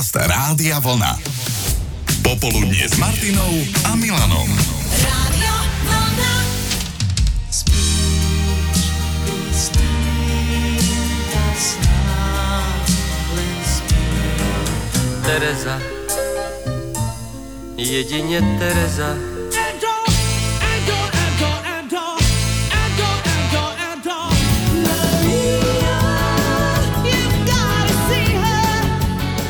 Podcast Rádia Vlna. Popoludnie s Martinou a Milanom. Radio Vlna. Tereza, jedině Tereza.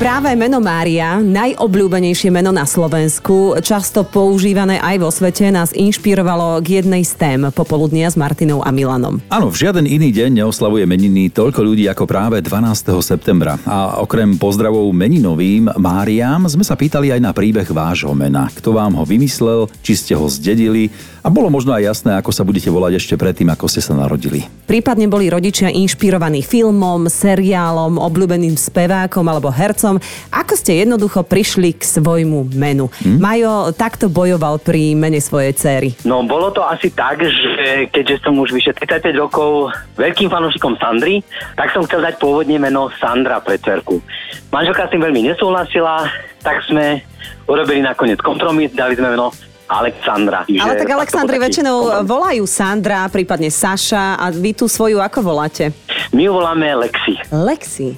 Práve meno Mária, najobľúbenejšie meno na Slovensku, často používané aj vo svete, nás inšpirovalo k jednej z tém popoludnia s Martinou a Milanom. Áno, v žiaden iný deň neoslavuje meniny toľko ľudí ako práve 12. septembra. A okrem pozdravov meninovým Máriám sme sa pýtali aj na príbeh vášho mena. Kto vám ho vymyslel, či ste ho zdedili a bolo možno aj jasné, ako sa budete volať ešte predtým, ako ste sa narodili. Prípadne boli rodičia inšpirovaní filmom, seriálom, obľúbeným spevákom alebo hercom. Ako ste jednoducho prišli k svojmu menu? Hm? Majo takto bojoval pri mene svojej céry. No bolo to asi tak, že keďže som už vyše 35 rokov veľkým fanúšikom Sandry, tak som chcel dať pôvodne meno Sandra pre cerku. Manželka s tým veľmi nesúhlasila, tak sme urobili nakoniec kompromis, dali sme meno Alexandra. Ale tak taký väčšinou volajú Sandra, prípadne Saša a vy tú svoju ako voláte? My ju voláme Lexi. Lexi.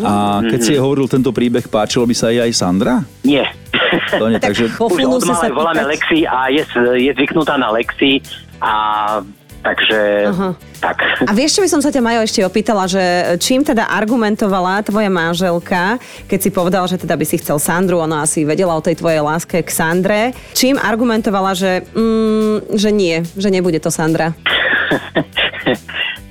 A keď si jej hovoril tento príbeh, páčilo by sa jej aj Sandra? Nie. To nie, takže... Po Už od sa voláme pýtať. Lexi a je, je zvyknutá na Lexi a takže Aha. tak. A vieš, čo by som sa ťa, Majo, ešte opýtala, že čím teda argumentovala tvoja manželka, keď si povedal, že teda by si chcel Sandru, ona asi vedela o tej tvojej láske k Sandre, čím argumentovala, že, mm, že nie, že nebude to Sandra?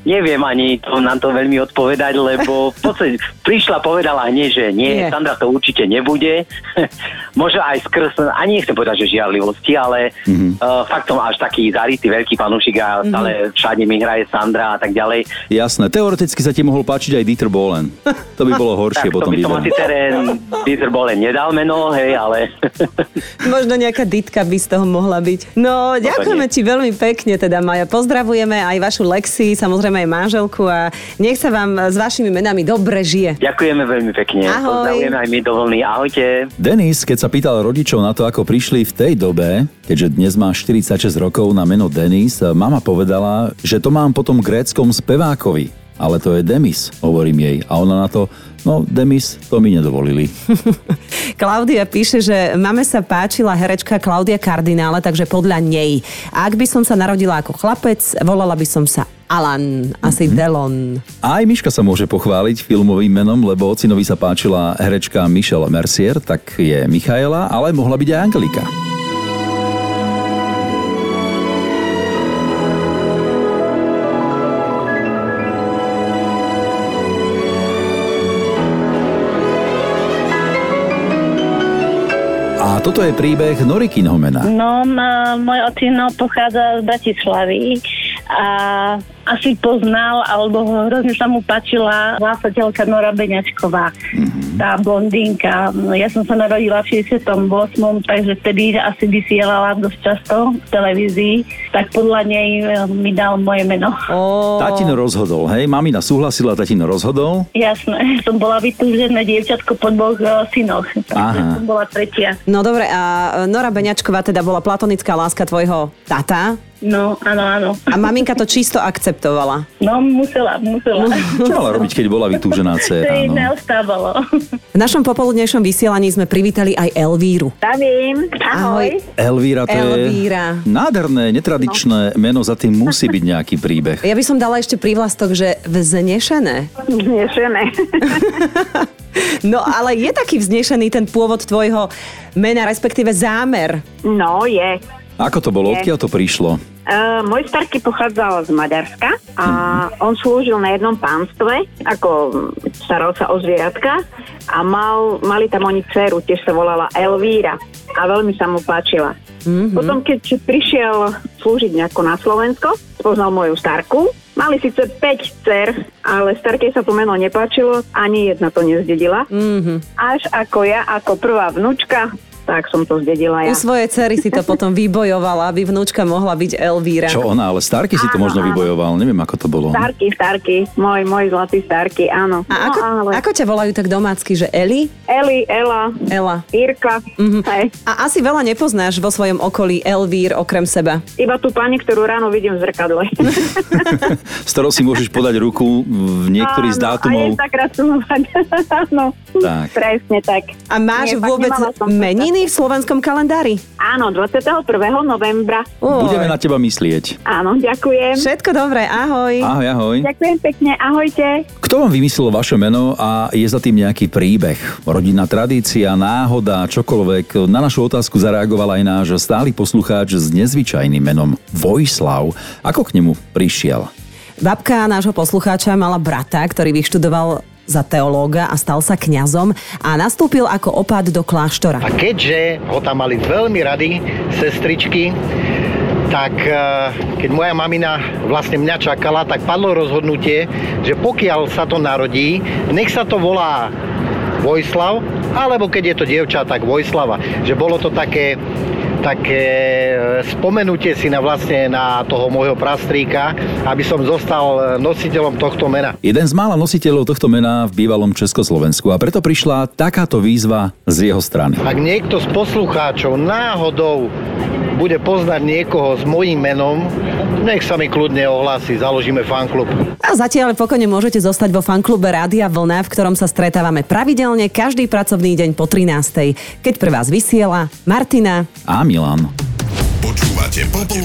Neviem ani to, nám to veľmi odpovedať, lebo v podstate prišla, povedala hneď, že nie, Nie. Sandra to určite nebude. Možno aj skrz, ani nechcem povedať, že žiarlivosti, ale mm-hmm. uh, faktom až taký zarytý veľký fanúšik a stále všade mi hraje Sandra a tak ďalej. Jasné, teoreticky sa ti mohol páčiť aj Dieter Bohlen. To by bolo horšie Tak to potom by som asi terén Dieter Bolen nedal meno, hej, ale Možno nejaká ditka by z toho mohla byť. No, ďakujeme ti veľmi pekne, teda Maja. Pozdravujeme aj vašu Lexi, samozrejme aj manželku a nech sa vám s vašimi menami dobre žije. ďakujeme veľmi pekne. Ahoj. Pozdravujeme aj my do vlny. Ahojte. Denis, keď sa pýtal rodičov na to, ako prišli v tej dobe, keďže dnes má 46 rokov na meno Denis, mama povedala, že to mám potom gréckom spevákovi. Ale to je Demis, hovorím jej. A ona na to, no Demis, to mi nedovolili. Klaudia píše, že mame sa páčila herečka Klaudia Kardinále, takže podľa nej. A ak by som sa narodila ako chlapec, volala by som sa Alan, asi Mhm. Delon. Aj Miška sa môže pochváliť filmovým menom, lebo ocinovi sa páčila herečka Michelle Mercier, tak je Michaela, ale mohla byť aj Angelika. A toto je príbeh Norikinho mena. No, m- môj otino pochádza z Bratislavy a asi poznal, alebo hrozne sa mu páčila vásateľka Nora Beňačková, tá blondínka. No, Ja som sa narodila v 68. takže vtedy asi vysielala dosť často v televízii, tak podľa nej e, mi dal moje meno. Ó, Tatino rozhodol, hej? Mamina súhlasila, tatino rozhodol. Jasné, som bola vytúžené dievčatko po dvoch uh, synoch, Aha. som bola tretia. No dobre, a Nora Beňačková teda bola platonická láska tvojho tata No, áno, áno. a maminka to čisto akceptovala. No, musela, musela. Čo mala robiť, keď bola vytúžená To dcera? jej No? neostávalo. V našom popoludnejšom vysielaní sme privítali aj Elvíru. Zdravím, ahoj. Elvíra, to Elvíra. je nádherné, netradičné meno, za tým musí byť nejaký príbeh. Ja by som dala ešte prívlastok, že vznešené. Znešené. No ale je taký vznešený ten pôvod tvojho mena, respektíve zámer. No, je. Ako to bolo? Odkiaľ to prišlo? Uh, môj starky pochádzal z Maďarska a on slúžil na jednom pánstve, ako staral sa o zvieratka a mal, mali tam oni dceru, tiež sa volala Elvíra a veľmi sa mu páčila. Mm-hmm. Potom, keď prišiel slúžiť nejako na Slovensko, poznal moju starku, mali síce 5 dcer, ale starke sa to meno nepáčilo, ani jedna to nezdedila. Mhm. Až ako ja, ako prvá vnúčka, tak som to zdedila ja. U svojej cery si to potom vybojovala, aby vnúčka mohla byť Elvíra. Čo ona, ale Starky si to Áno, možno áno. vybojoval, neviem ako to bolo. Starky, Starky, môj, môj zlatý Starky, áno. A ako, no, ale... ako ťa volajú tak domácky, že Eli? Eli, Ela, Ela. Irka, Mhm. hej. A asi veľa nepoznáš vo svojom okolí Elvír okrem seba. Iba tú pani, ktorú ráno vidím v zrkadle. S ktorou si môžeš podať ruku v niektorých z Áno, dátumov. A je tak. Áno, Tak. presne tak. A máš Nie, vôbec to. Meniny v slovenskom kalendári? Áno, 21. novembra. Budeme na teba myslieť. Áno, ďakujem. Všetko dobré, ahoj. Ahoj, ahoj. Ďakujem pekne, ahojte. Kto vám vymyslel vaše meno a je za tým nejaký príbeh? Rodinná tradícia, náhoda, čokoľvek? Na našu otázku zareagoval aj náš stály poslucháč s nezvyčajným menom Vojslav. Ako k nemu prišiel? Babka nášho poslucháča mala brata, ktorý vyštudoval za teológa a stal sa kňazom a nastúpil ako opad do kláštora. A keďže ho tam mali veľmi rady, sestričky, tak eh, keď moja mamina vlastne mňa čakala, tak padlo rozhodnutie, že pokiaľ sa to narodí, nech sa to volá Vojslav, alebo keď je to dievča, tak Vojslava. Že bolo to také, také eh, spomenutie si na vlastne na toho môjho prastríka, aby som zostal nositeľom tohto mena. Jeden z mála nositeľov tohto mena v bývalom Československu a preto prišla takáto výzva z jeho strany. Ak niekto z poslucháčov náhodou bude poznať niekoho s mojím menom, nech sa mi kľudne ohlási, založíme fanklub. A zatiaľ pokojne môžete zostať vo fanklube Rádia Vlna, v ktorom sa stretávame pravidelne každý pracovný deň po 13. Keď pre vás vysiela Martina. A Milan. Počúvate Popoludnie